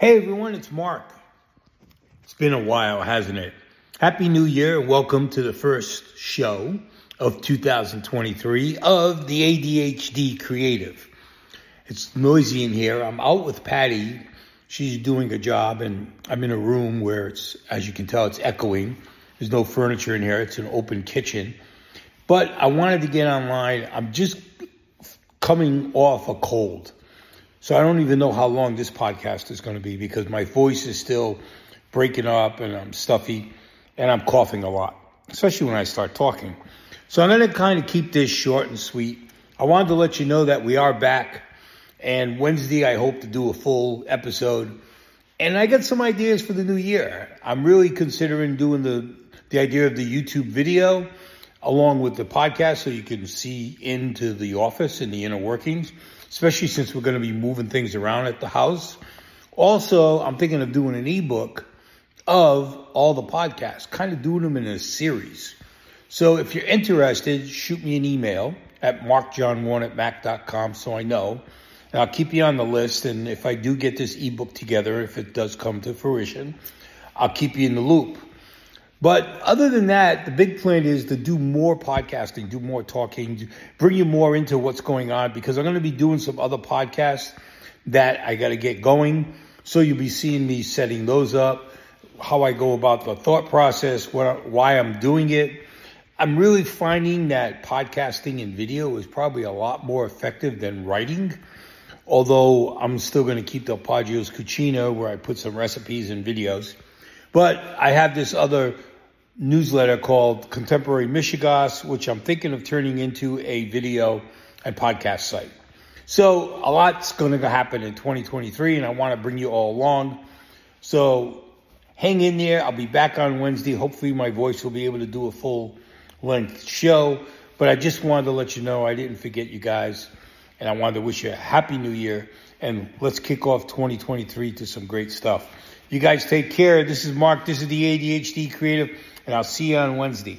Hey everyone, it's Mark. It's been a while, hasn't it? Happy New Year and welcome to the first show of 2023 of the ADHD Creative. It's noisy in here. I'm out with Patty. She's doing a job and I'm in a room where it's, as you can tell, it's echoing. There's no furniture in here. It's an open kitchen. But I wanted to get online. I'm just coming off a cold. So I don't even know how long this podcast is going to be because my voice is still breaking up and I'm stuffy and I'm coughing a lot, especially when I start talking. So I'm going to kind of keep this short and sweet. I wanted to let you know that we are back and Wednesday I hope to do a full episode. And I got some ideas for the new year. I'm really considering doing the the idea of the YouTube video along with the podcast so you can see into the office and the inner workings, especially since we're going to be moving things around at the house. Also, I'm thinking of doing an ebook of all the podcasts, kind of doing them in a series. So if you're interested, shoot me an email at markjohn1 at mac.com so I know. And I'll keep you on the list. And if I do get this ebook together, if it does come to fruition, I'll keep you in the loop. But other than that, the big plan is to do more podcasting, do more talking, bring you more into what's going on because I'm going to be doing some other podcasts that I got to get going. So you'll be seeing me setting those up, how I go about the thought process, what, why I'm doing it. I'm really finding that podcasting and video is probably a lot more effective than writing. Although I'm still going to keep the Paggio's Cucina where I put some recipes and videos. But I have this other newsletter called Contemporary Michigas, which I'm thinking of turning into a video and podcast site. So a lot's going to happen in 2023, and I want to bring you all along. So hang in there. I'll be back on Wednesday. Hopefully, my voice will be able to do a full length show. But I just wanted to let you know I didn't forget you guys, and I wanted to wish you a happy new year. And let's kick off 2023 to some great stuff. You guys take care. This is Mark. This is the ADHD Creative and I'll see you on Wednesday.